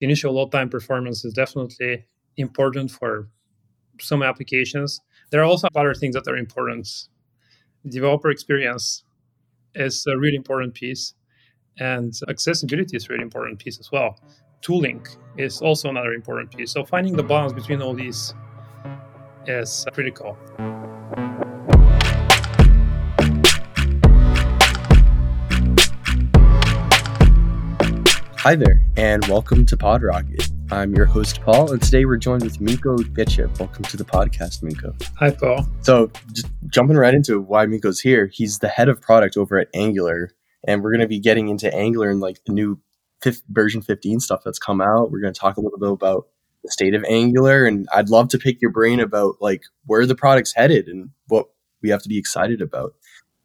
initial load time performance is definitely important for some applications. There are also other things that are important. Developer experience is a really important piece, and accessibility is a really important piece as well. Tooling is also another important piece. So finding the balance between all these is critical. Hi there, and welcome to PodRocket. I'm your host, Paul, and today we're joined with Minko Gechev. Welcome to the podcast, Minko. Hi, Paul. So, just jumping right into why Minko's here, he's the head of product over at Angular, and we're going to be getting into Angular and like the new fifth, version 15 stuff that's come out. We're going to talk a little bit about the state of Angular, and I'd love to pick your brain about like where the product's headed and what we have to be excited about.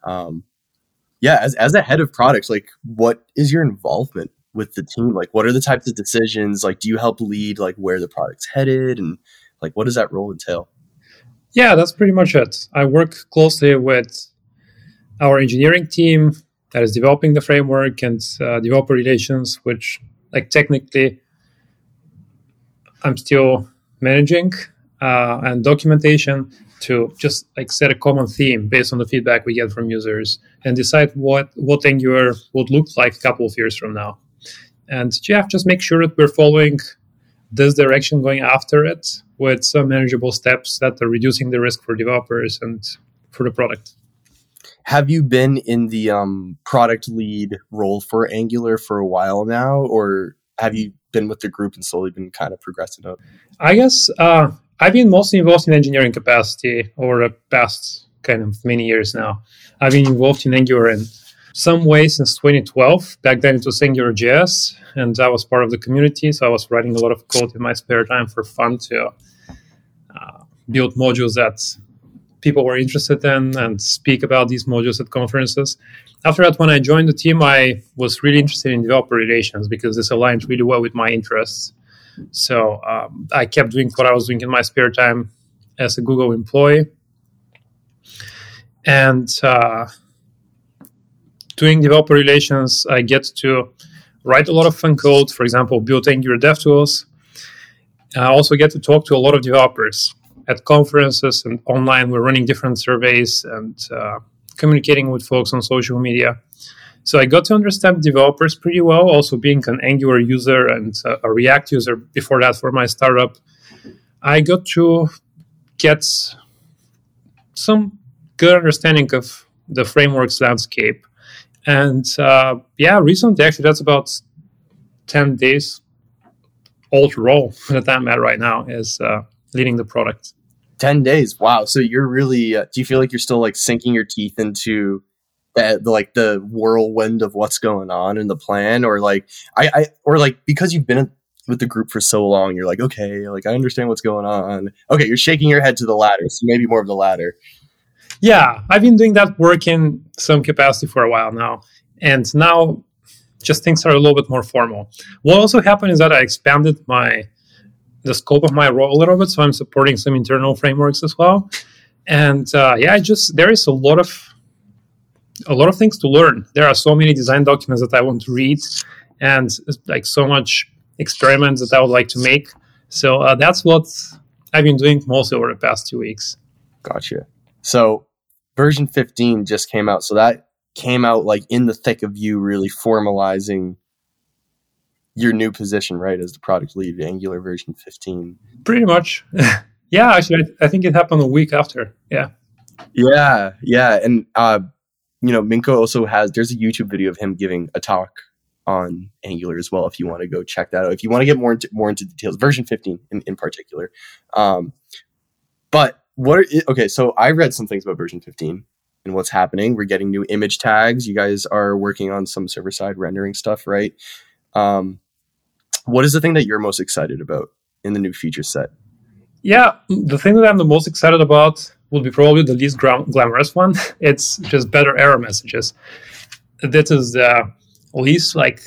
Um, yeah, as, as a head of products, like what is your involvement with the team? Like, what are the types of decisions? Like, do you help lead like where the product's headed, and like what does that role entail? Yeah, that's pretty much it. I work closely with our engineering team that is developing the framework and uh, developer relations, which like technically I'm still managing uh, and documentation to just like set a common theme based on the feedback we get from users and decide what what Angular would look like a couple of years from now. And yeah, just make sure that we're following this direction going after it with some manageable steps that are reducing the risk for developers and for the product. Have you been in the um, product lead role for Angular for a while now, or have you been with the group and slowly been kind of progressing up? I guess uh, I've been mostly involved in engineering capacity over the past kind of many years now. I've been involved in Angular and some way since 2012. Back then it was AngularJS, and I was part of the community, so I was writing a lot of code in my spare time for fun to uh, build modules that people were interested in and speak about these modules at conferences. After that, when I joined the team, I was really interested in developer relations because this aligned really well with my interests. So um, I kept doing what I was doing in my spare time as a Google employee. And uh, doing developer relations, I get to write a lot of fun code, for example, build Angular DevTools. I also get to talk to a lot of developers at conferences and online. We're running different surveys and uh, communicating with folks on social media. So I got to understand developers pretty well, also being an Angular user and a React user before that for my startup. I got to get some good understanding of the frameworks landscape and uh, yeah, recently, actually, that's about 10 days old role that I'm at right now is uh, leading the product. 10 days. Wow. So you're really, uh, do you feel like you're still like sinking your teeth into the, the, like the whirlwind of what's going on in the plan or like, I, I, or like because you've been with the group for so long, you're like, okay, like I understand what's going on. Okay. You're shaking your head to the latter. So maybe more of the latter. Yeah, I've been doing that work in some capacity for a while now. And now just things are a little bit more formal. What also happened is that I expanded my the scope of my role a little bit, so I'm supporting some internal frameworks as well. And uh, yeah, just there is a lot of a lot of things to learn. There are so many design documents that I want to read, and like so much experiments that I would like to make. So uh, that's what I've been doing mostly over the past two weeks. Gotcha. So version 15 just came out. So that came out like in the thick of you really formalizing your new position, right, as the product lead, Angular version 15. Pretty much. yeah, actually, I, I, think it happened a week after. Yeah. Yeah, yeah. And, uh, you know, Minko also has, there's a YouTube video of him giving a talk on Angular as well. If you want to go check that out, if you want to get more into, more into details, version 15 in, in particular. Um, but what are, okay so i read some things about version 15 and what's happening. We're getting new image tags. You guys are working on some server side rendering stuff right? Um, what is the thing that you're most excited about in the new feature set? Yeah the thing that i'm the most excited about will be probably the least glamorous one. It's just better error messages. That is the least like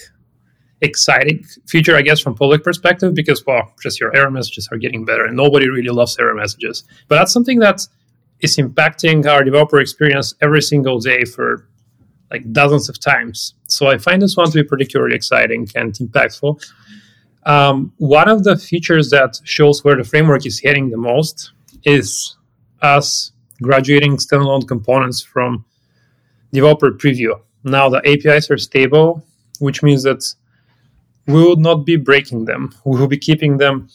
exciting feature, I guess, from public perspective, because well, just your error messages are getting better, and nobody really loves error messages. But that's something that is impacting our developer experience every single day for like dozens of times. So I find this one to be particularly exciting and impactful. Um, one of the features that shows where the framework is heading the most is us graduating standalone components from developer preview. Now the APIs are stable, which means that we will not be breaking them. We will be keeping them,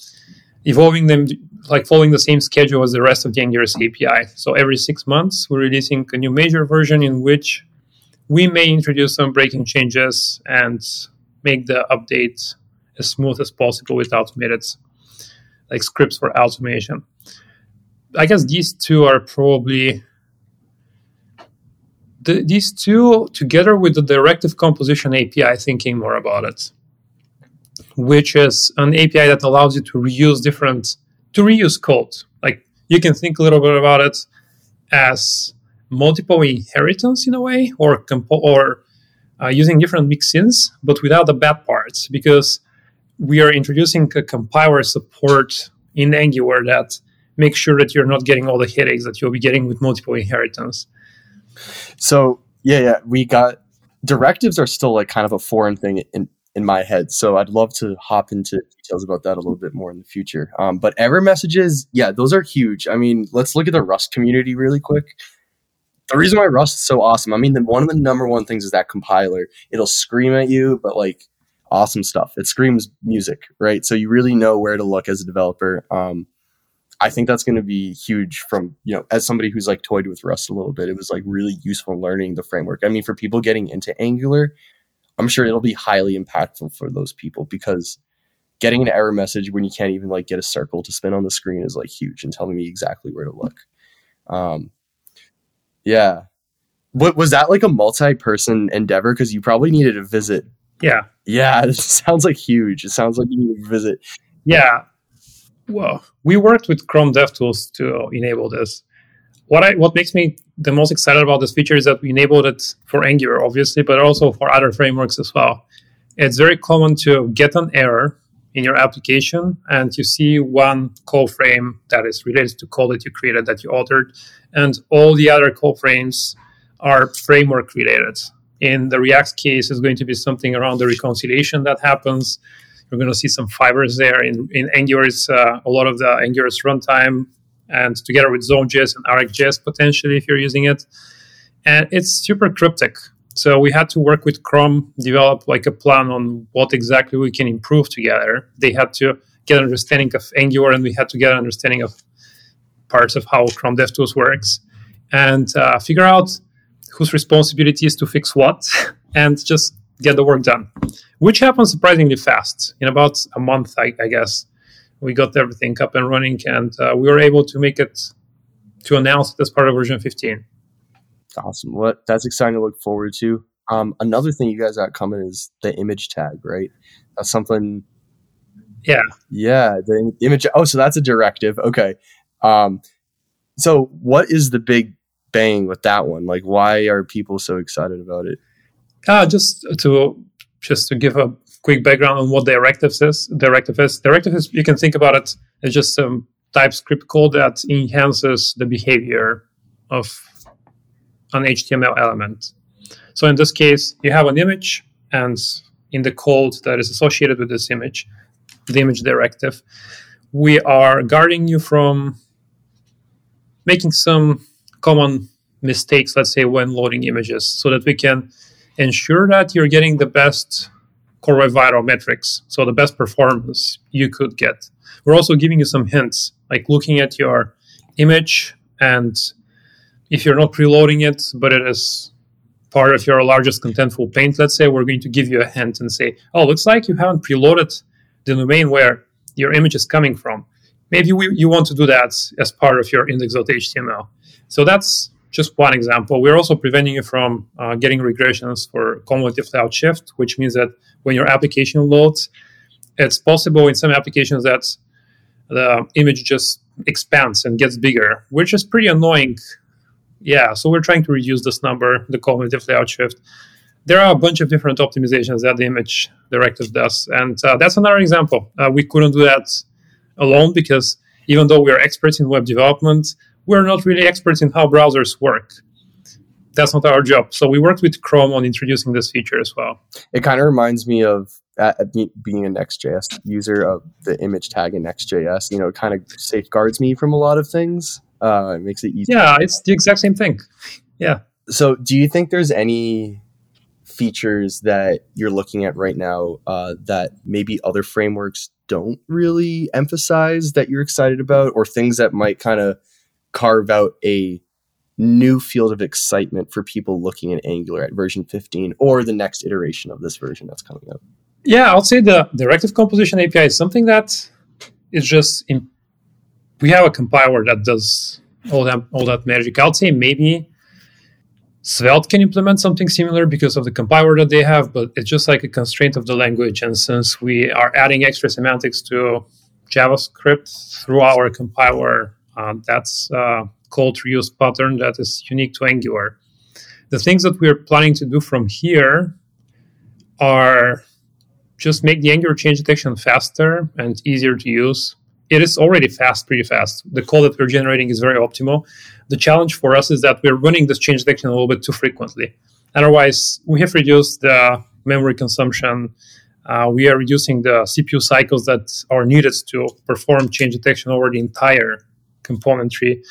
evolving them, like following the same schedule as the rest of the Angular's API. So every six months, we're releasing a new major version in which we may introduce some breaking changes and make the update as smooth as possible with automated like scripts for automation. I guess these two are probably the, these two together with the directive composition API thinking more about it, which is an API that allows you to reuse different to reuse code. Like you can think a little bit about it as multiple inheritance in a way, or compo- or uh, using different mixins, but without the bad parts, because we are introducing a compiler support in Angular that makes sure that you're not getting all the headaches that you'll be getting with multiple inheritance. So yeah, yeah, we got directives are still like kind of a foreign thing in in my head. So I'd love to hop into details about that a little bit more in the future. Um, but error messages, yeah, those are huge. I mean, let's look at the Rust community really quick. The reason why Rust is so awesome, I mean, the, one of the number one things is that compiler. It'll scream at you, but like awesome stuff. It screams music, right? So you really know where to look as a developer. Um, I think that's going to be huge from, you know, as somebody who's like toyed with Rust a little bit, it was like really useful learning the framework. I mean, for people getting into Angular, I'm sure it'll be highly impactful for those people because getting an error message when you can't even like get a circle to spin on the screen is like huge and telling me exactly where to look. Um, yeah. What was that like a multi-person endeavor? Because you probably needed a visit. Yeah. Yeah, it sounds like huge. It sounds like you need a visit. Yeah. Well, we worked with Chrome DevTools to enable this. What I what makes me the most excited about this feature is that we enabled it for Angular, obviously, but also for other frameworks as well. It's very common to get an error in your application and you see one call frame that is related to code that you created that you altered, and all the other call frames are framework related. In the React case, is going to be something around the reconciliation that happens you're going to see some fibers there. In, in Angular, it's uh, a lot of the Angular's runtime, and together with Zone.js and RxJS potentially if you're using it. And it's super cryptic. So we had to work with Chrome, develop like a plan on what exactly we can improve together. They had to get an understanding of Angular, and we had to get an understanding of parts of how Chrome DevTools works, and uh, figure out whose responsibility is to fix what, and just get the work done, which happened surprisingly fast. In about a month, I, I guess, we got everything up and running, and uh, we were able to make it to announce it as part of version 15. Awesome. What well, that's exciting to look forward to. Um, another thing you guys got coming is the image tag, right? That's something. Yeah. Yeah. The image. Oh, so that's a directive. Okay. Um, so what is the big bang with that one? Like, why are people so excited about it? Uh, just to just to give a quick background on what directives is. Directive is directive is you can think about it as just some TypeScript code that enhances the behavior of an HTML element. So in this case, you have an image, and in the code that is associated with this image, the image directive, we are guarding you from making some common mistakes, let's say, when loading images, so that we can ensure that you're getting the best core web vital metrics, so the best performance you could get. We're also giving you some hints, like looking at your image, and if you're not preloading it, but it is part of your largest contentful paint, let's say, we're going to give you a hint and say, oh, looks like you haven't preloaded the domain where your image is coming from. Maybe we, you want to do that as part of your index.html. So that's just one example. We're also preventing you from uh, getting regressions for cumulative layout shift, which means that when your application loads, it's possible in some applications that the image just expands and gets bigger, which is pretty annoying. Yeah, so we're trying to reduce this number, the cumulative layout shift. There are a bunch of different optimizations that the image directive does, and uh, that's another example. Uh, we couldn't do that alone because even though we are experts in web development, we're not really experts in how browsers work. That's not our job. So we worked with Chrome on introducing this feature as well. It kind of reminds me of uh, being a Next.js user of the image tag in Next.js, you know, it kind of safeguards me from a lot of things. Uh, it makes it easy. Yeah, it's the exact same thing. Yeah. So, do you think there's any features that you're looking at right now uh, that maybe other frameworks don't really emphasize that you're excited about, or things that might kind of carve out a new field of excitement for people looking at Angular at version 15 or the next iteration of this version that's coming up? Yeah, I would say the directive composition API is something that is just in, we have a compiler that does all that all that magic. I would say maybe Svelte can implement something similar because of the compiler that they have, but it's just like a constraint of the language. And since we are adding extra semantics to JavaScript through our compiler, uh, that's a code reuse pattern that is unique to Angular. The things that we're planning to do from here are just make the Angular change detection faster and easier to use it is already fast, pretty fast. The code that we're generating is very optimal. The challenge for us is that we're running this change detection a little bit too frequently. Otherwise, we have reduced the memory consumption. Uh, we are reducing the CPU cycles that are needed to perform change detection over the entire component tree.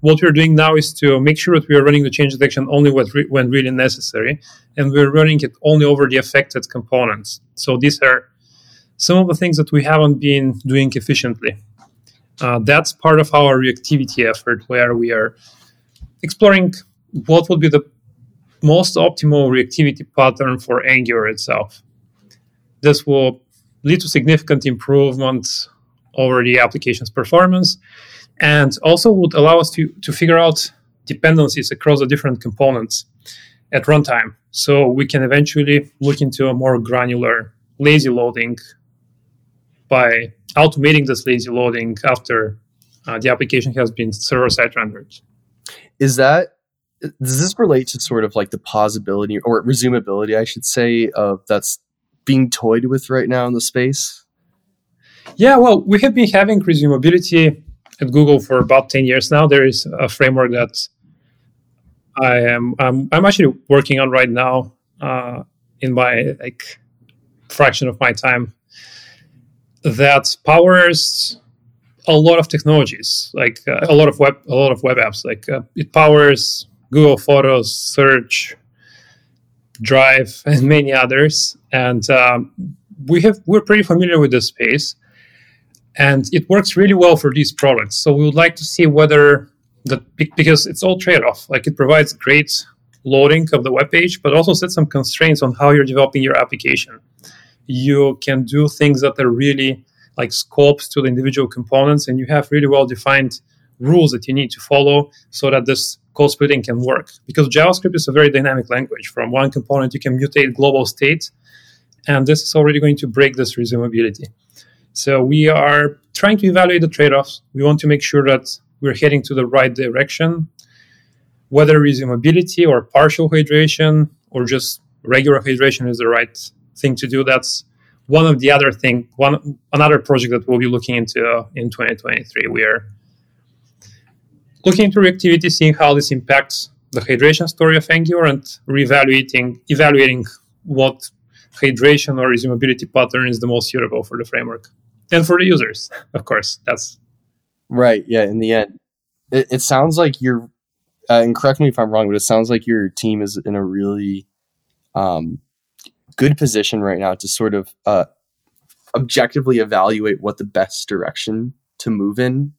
What we're doing now is to make sure that we are running the change detection only when really necessary, and we're running it only over the affected components. So these are some of the things that we haven't been doing efficiently. Uh, that's part of our reactivity effort where we are exploring what would be the most optimal reactivity pattern for Angular itself. This will lead to significant improvement over the application's performance and also would allow us to, to figure out dependencies across the different components at runtime. So we can eventually look into a more granular lazy loading by automating this lazy loading after uh, the application has been server-side rendered. Is that does this relate to sort of like the pausability or resumability, I should say, of that's being toyed with right now in the space? Yeah, well, we have been having resumability at Google for about ten years now. There is a framework that I am I'm, I'm actually working on right now uh, in my like fraction of my time that powers a lot of technologies, like uh, a lot of web, a lot of web apps. Like uh, it powers Google Photos, Search, Drive, and many others. And um, we have we're pretty familiar with this space, and it works really well for these products. So we would like to see whether that because it's all trade-off. Like it provides great loading of the web page, but also sets some constraints on how you're developing your application you can do things that are really like scopes to the individual components and you have really well defined rules that you need to follow so that this code splitting can work because javascript is a very dynamic language from one component you can mutate global state and this is already going to break this resumability so we are trying to evaluate the trade-offs we want to make sure that we're heading to the right direction whether resumability or partial hydration or just regular hydration is the right thing to do. That's one of the other thing, one another project that we'll be looking into uh, in 2023. We are looking into reactivity, seeing how this impacts the hydration story of Angular, and reevaluating evaluating what hydration or resumability pattern is the most suitable for the framework and for the users. Of course, that's right. Yeah, in the end, it, it sounds like you're. Uh, and correct me if I'm wrong, but it sounds like your team is in a really um, good position right now to sort of uh, objectively evaluate what the best direction to move in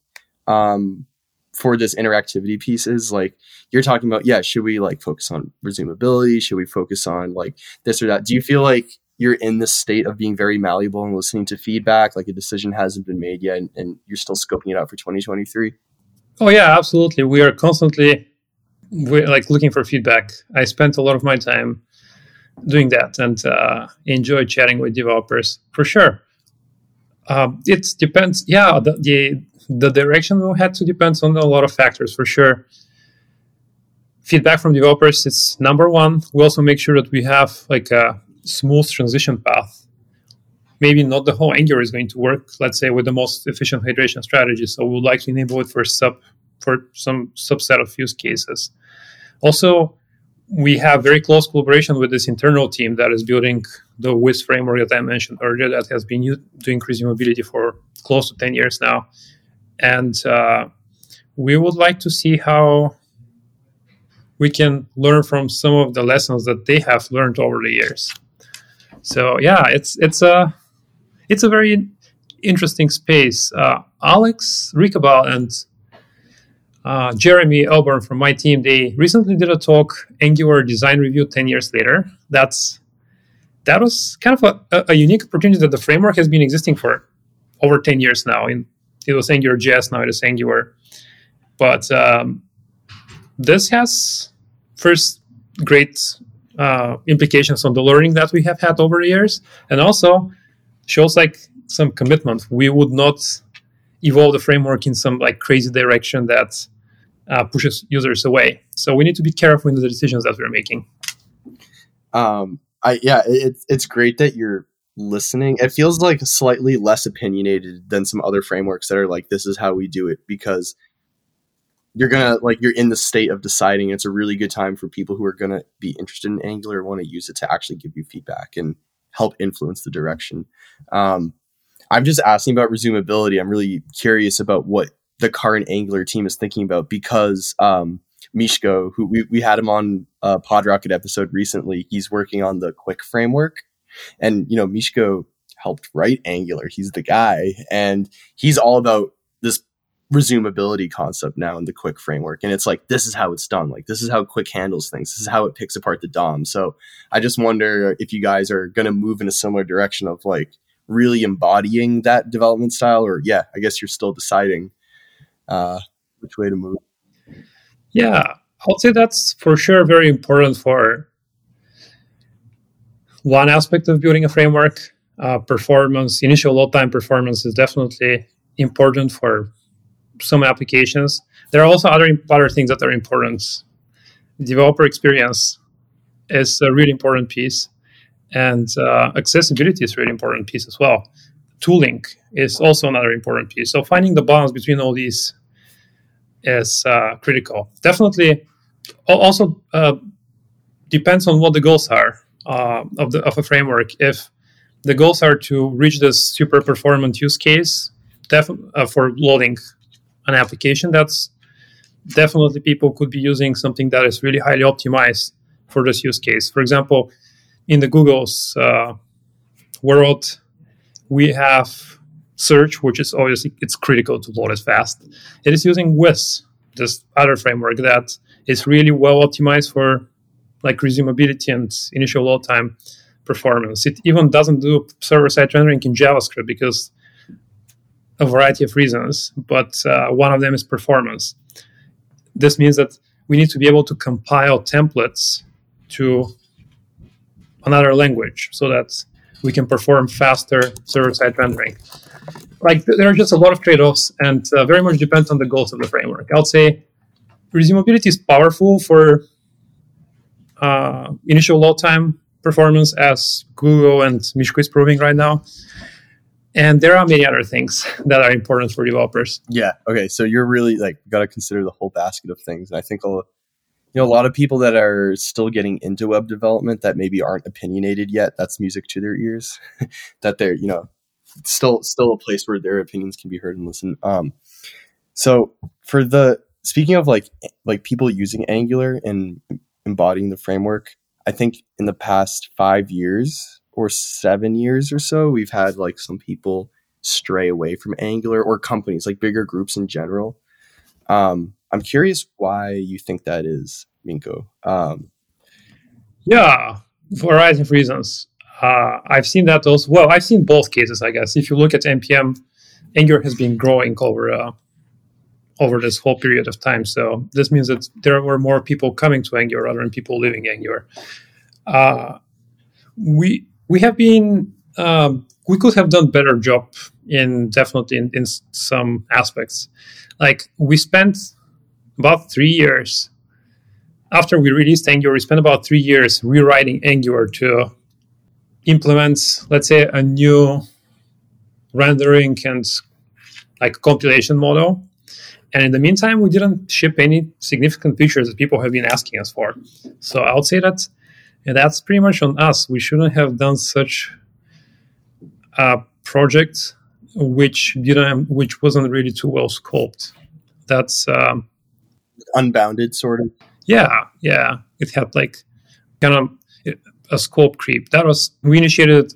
um, for this interactivity piece is. Like you're talking about, yeah, should we like focus on resumability? Should we focus on like this or that? Do you feel like you're in this state of being very malleable and listening to feedback? Like a decision hasn't been made yet, and, and you're still scoping it out for 2023. Oh yeah, absolutely. We are constantly we're like looking for feedback. I spent a lot of my time doing that and uh, enjoy chatting with developers for sure. Um, it depends. Yeah, the, the, the direction will have to depends on a lot of factors for sure. Feedback from developers is number one. We also make sure that we have like a smooth transition path. Maybe not the whole Angular is going to work. Let's say with the most efficient hydration strategy. So we would like to enable it for sub for some subset of use cases. Also, we have very close collaboration with this internal team that is building the Wiz framework that I mentioned earlier that has been used to increase mobility for close to 10 years now. And uh, we would like to see how we can learn from some of the lessons that they have learned over the years. So yeah, it's it's a it's a very interesting space. Uh, Alex Rickabaugh and uh, Jeremy Elbourn from my team, they recently did a talk, Angular Design Review 10 years later. That's that was kind of a, a unique opportunity that the framework has been existing for over 10 years now. In it was Angular JS, now it is Angular. But um, this has first great uh, implications on the learning that we have had over the years, and also shows like some commitment. We would not evolve the framework in some like crazy direction that uh, pushes users away. So we need to be careful in the decisions that we're making. Um, I yeah, it's it's great that you're listening. It feels like slightly less opinionated than some other frameworks that are like this is how we do it because you're gonna like you're in the state of deciding. It's a really good time for people who are gonna be interested in Angular want to use it to actually give you feedback and help influence the direction. Um, I'm just asking about resumability. I'm really curious about what the current Angular team is thinking about because um, Miško, who we, we had him on a PodRocket episode recently, he's working on the Qwik framework. And, you know, Miško helped write Angular. He's the guy. And he's all about this resumability concept now in the Qwik framework. And it's like, this is how it's done. Like, this is how Qwik handles things. This is how it picks apart the DOM. So I just wonder if you guys are going to move in a similar direction of like, really embodying that development style or yeah i guess you're still deciding uh, which way to move yeah i would say that's for sure very important for one aspect of building a framework uh, performance initial load time performance is definitely important for some applications there are also other other things that are important developer experience is a really important piece and uh, accessibility is a really important piece as well. Tooling is also another important piece. So finding the balance between all these is uh, critical. Definitely, also uh, depends on what the goals are uh, of the of a framework. If the goals are to reach this super performant use case def- uh, for loading an application, that's definitely people could be using something that is really highly optimized for this use case. For example, in the Google's uh, world, we have search, which is obviously it's critical to load it fast. It is using Wiz, this other framework that is really well optimized for like resumability and initial load time performance. It even doesn't do server-side rendering in JavaScript because a variety of reasons, but uh, one of them is performance. This means that we need to be able to compile templates to another language so that we can perform faster server-side rendering. Like there are just a lot of trade-offs, and uh, very much depends on the goals of the framework. I'll say resumability is powerful for uh, initial load time performance, as Google and Miško is proving right now. And there are many other things that are important for developers. Yeah. Okay. So you're really like got to consider the whole basket of things. And I think I'll you know a lot of people that are still getting into web development that maybe aren't opinionated yet that's music to their ears that they're you know still still a place where their opinions can be heard and listened um so for the speaking of like like people using angular and embodying the framework i think in the past five years or seven years or so we've had like some people stray away from angular or companies like bigger groups in general um I'm curious why you think that is, Minko. Um, yeah, for a variety of reasons. Uh, I've seen that also. Well, I've seen both cases, I guess. If you look at npm, Angular has been growing over uh, over this whole period of time. So this means that there were more people coming to Angular rather than people leaving Angular. Uh, we we have been um, we could have done better job in definitely in, in some aspects. Like we spent about three years after we released Angular, we spent about three years rewriting Angular to implement, let's say, a new rendering and like compilation model. And in the meantime, we didn't ship any significant features that people have been asking us for. So I would say that yeah, that's pretty much on us. We shouldn't have done such a project which didn't, which wasn't really too well scoped. That's um, unbounded, sort of. Yeah, yeah. It had like kind of a scope creep. That was we initiated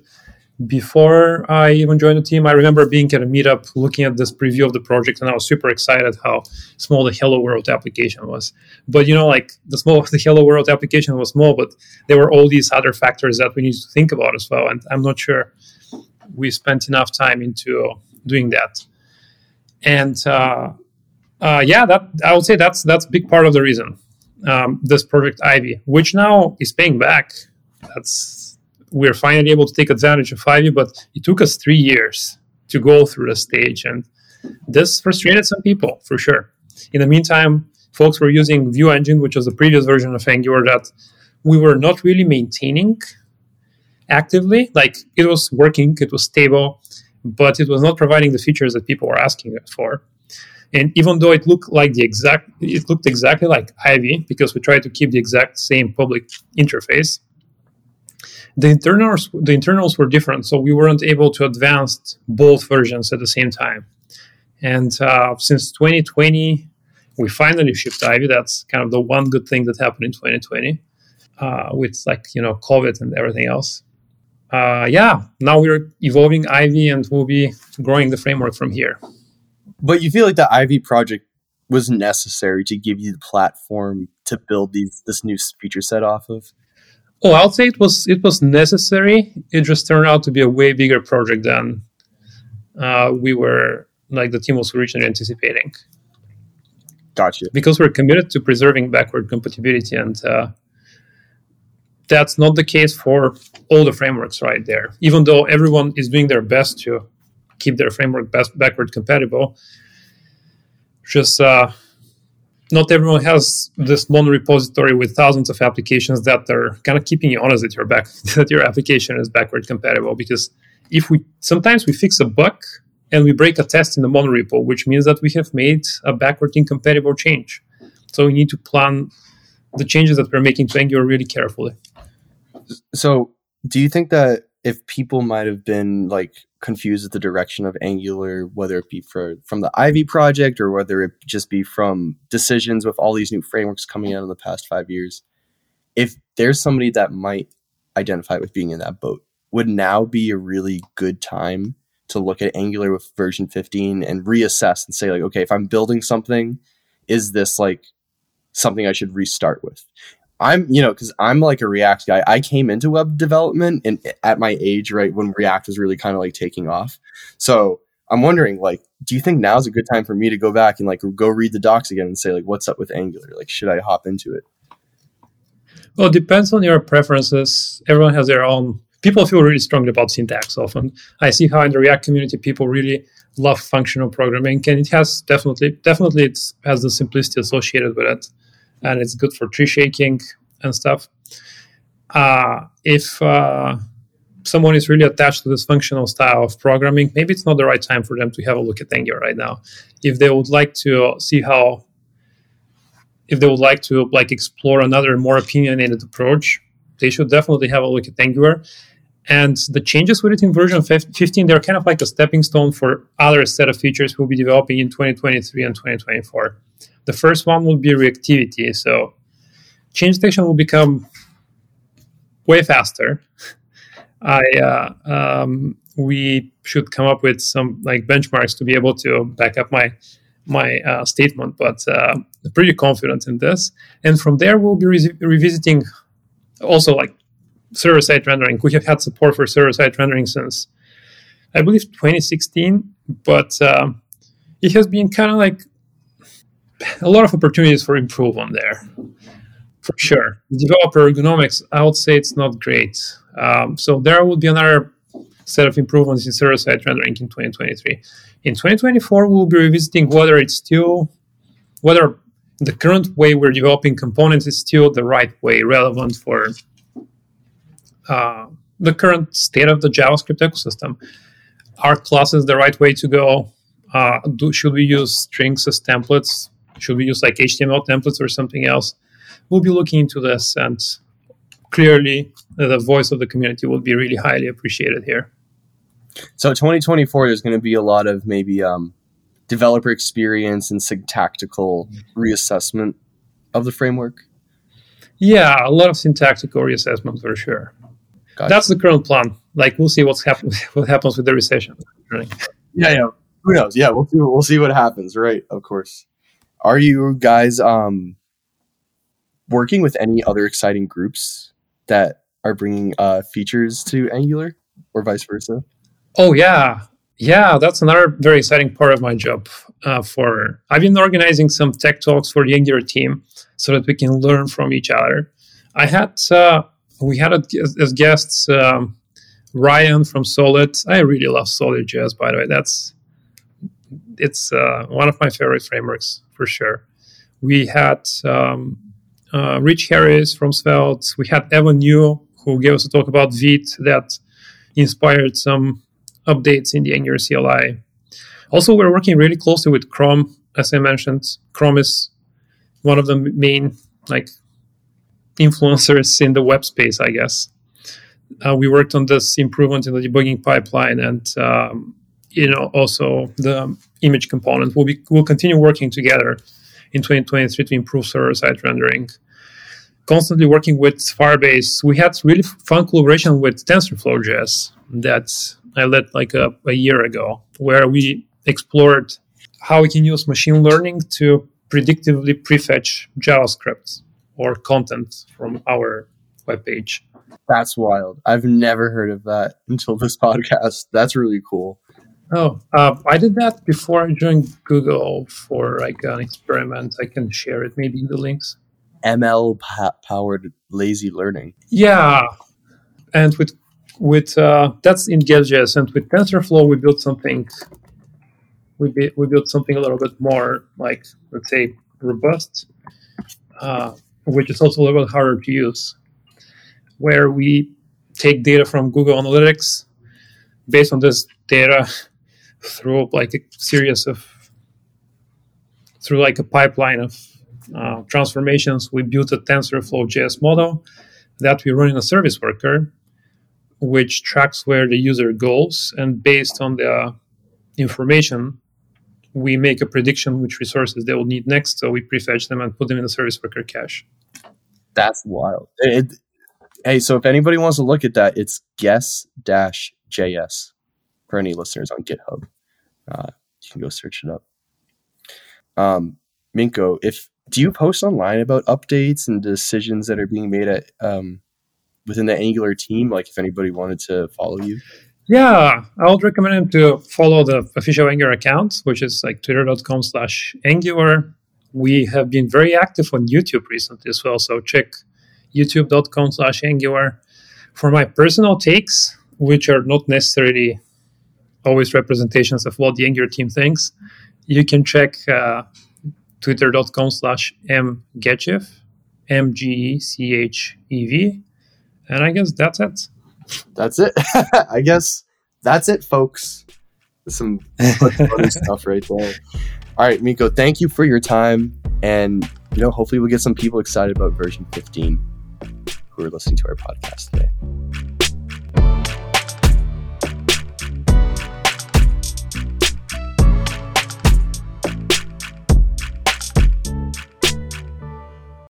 before I even joined the team, I remember being at a meetup looking at this preview of the project, and I was super excited how small the Hello World application was. But you know, like the small the Hello World application was small, but there were all these other factors that we need to think about as well. And I'm not sure we spent enough time into doing that. And uh, uh, yeah, that I would say that's that's big part of the reason um, this project Ivy, which now is paying back. That's we're finally able to take advantage of Ivy, but it took us three years to go through the stage. And this frustrated some people for sure. In the meantime, folks were using View Engine, which was the previous version of Angular that we were not really maintaining actively. Like it was working, it was stable, but it was not providing the features that people were asking for. And even though it looked like the exact, it looked exactly like Ivy because we tried to keep the exact same public interface, the internals the internals were different, so we weren't able to advance both versions at the same time. And uh, since 2020, we finally shipped Ivy. That's kind of the one good thing that happened in 2020, uh, with like you know COVID and everything else. Uh, yeah, now we're evolving Ivy, and we'll be growing the framework from here. But you feel like the Ivy project was necessary to give you the platform to build these this new feature set off of? Oh, I'll say it was it was necessary. It just turned out to be a way bigger project than uh, we were like the team was originally anticipating. Gotcha. Because we're committed to preserving backward compatibility, and uh, that's not the case for all the frameworks right there. Even though everyone is doing their best to keep their framework best backward compatible, just uh, not everyone has this one repository with thousands of applications that are kind of keeping you honest that your back that your application is backward compatible. Because if we sometimes we fix a bug and we break a test in the monorepo which means that we have made a backward incompatible change. So we need to plan the changes that we're making to angular really carefully. So do you think that if people might have been like confused with the direction of Angular, whether it be for from the Ivy project or whether it just be from decisions with all these new frameworks coming out in the past five years. If there's somebody that might identify with being in that boat, would now be a really good time to look at Angular with version 15 and reassess and say, like, okay, if I'm building something, is this like something I should restart with? I'm, you know, because I'm like a React guy. I came into web development and at my age, right, when React was really kind of like taking off. So I'm wondering, like, do you think now's a good time for me to go back and like go read the docs again and say, like, what's up with Angular? Like, should I hop into it? Well, it depends on your preferences. Everyone has their own. People feel really strongly about syntax often. I see how in the React community people really love functional programming, and it has definitely, definitely, it has the simplicity associated with it and it's good for tree shaking and stuff. Uh, if uh, someone is really attached to this functional style of programming, maybe it's not the right time for them to have a look at Angular right now. If they would like to see how, if they would like to like explore another more opinionated approach, they should definitely have a look at Angular. And the changes with it in version 15, they're kind of like a stepping stone for other set of features we'll be developing in 2023 and 2024. The first one will be reactivity. So change detection will become way faster. I uh, um, we should come up with some like benchmarks to be able to back up my my uh, statement, but uh, pretty confident in this. And from there, we'll be re- revisiting also like server side rendering. We have had support for server side rendering since I believe 2016, but uh, it has been kind of like a lot of opportunities for improvement there, for sure. The developer ergonomics, I would say it's not great. Um, so there will be another set of improvements in server-side rendering in 2023. In 2024, we'll be revisiting whether it's still whether the current way we're developing components is still the right way, relevant for uh, the current state of the JavaScript ecosystem. Are classes the right way to go? Uh, do, should we use strings as templates? Should we use like HTML templates or something else? We'll be looking into this, and clearly, the voice of the community will be really highly appreciated here. So 2024, there's going to be a lot of maybe um, developer experience and syntactical reassessment of the framework. Yeah, a lot of syntactical reassessment for sure. Gotcha. That's the current plan. Like we'll see what's happen- what happens with the recession. Right? Yeah, yeah. Who knows? Yeah, we'll see. We'll see what happens. Right, of course. Are you guys um, working with any other exciting groups that are bringing uh, features to Angular, or vice versa? Oh yeah, yeah. That's another very exciting part of my job. Uh, for I've been organizing some tech talks for the Angular team so that we can learn from each other. I had uh, we had as guests um, Ryan from Solid. I really love Solid JS, by the way. That's it's uh, one of my favorite frameworks for sure. We had um, uh, Rich Harris from Svelte. We had Evan You, who gave us a talk about Vite that inspired some updates in the Angular CLI. Also, we're working really closely with Chrome, as I mentioned. Chrome is one of the main like influencers in the web space, I guess. Uh, we worked on this improvement in the debugging pipeline, and um, you know also the image component. We'll be we'll continue working together in 2023 to improve server-side rendering. Constantly working with Firebase. We had really fun collaboration with TensorFlow.js that I led like a, a year ago, where we explored how we can use machine learning to predictively prefetch JavaScript or content from our web page. That's wild. I've never heard of that until this podcast. That's really cool. Oh, uh, I did that before I joined Google for like an experiment. I can share it maybe in the links. ML powered lazy learning. Yeah, and with with uh, that's in Guess.js, and with TensorFlow we built something. We be, we built something a little bit more like let's say robust, uh, which is also a little bit harder to use, where we take data from Google Analytics. Based on this data, through like a series of through like a pipeline of uh, transformations, we built a TensorFlow JS model that we run in a service worker, which tracks where the user goes, and based on the information, we make a prediction which resources they will need next. So we prefetch them and put them in the service worker cache. That's wild. It, hey, so if anybody wants to look at that, it's guess dash JS for any listeners on GitHub. Uh, you can go search it up. Um, Minko, if do you post online about updates and decisions that are being made at um, within the Angular team? Like, if anybody wanted to follow you. Yeah, I would recommend them to follow the official Angular account, which is like twitter.com slash Angular. We have been very active on YouTube recently as well, so check youtube.com slash Angular. For my personal takes, which are not necessarily always representations of what the Angular team thinks. You can check uh, twitter.com slash mgechev, M-G-E-C-H-E-V. And I guess that's it. That's it. I guess that's it, folks. Some funny stuff right there. All right, Minko, thank you for your time. And, you know, hopefully we'll get some people excited about version 15 who are listening to our podcast today.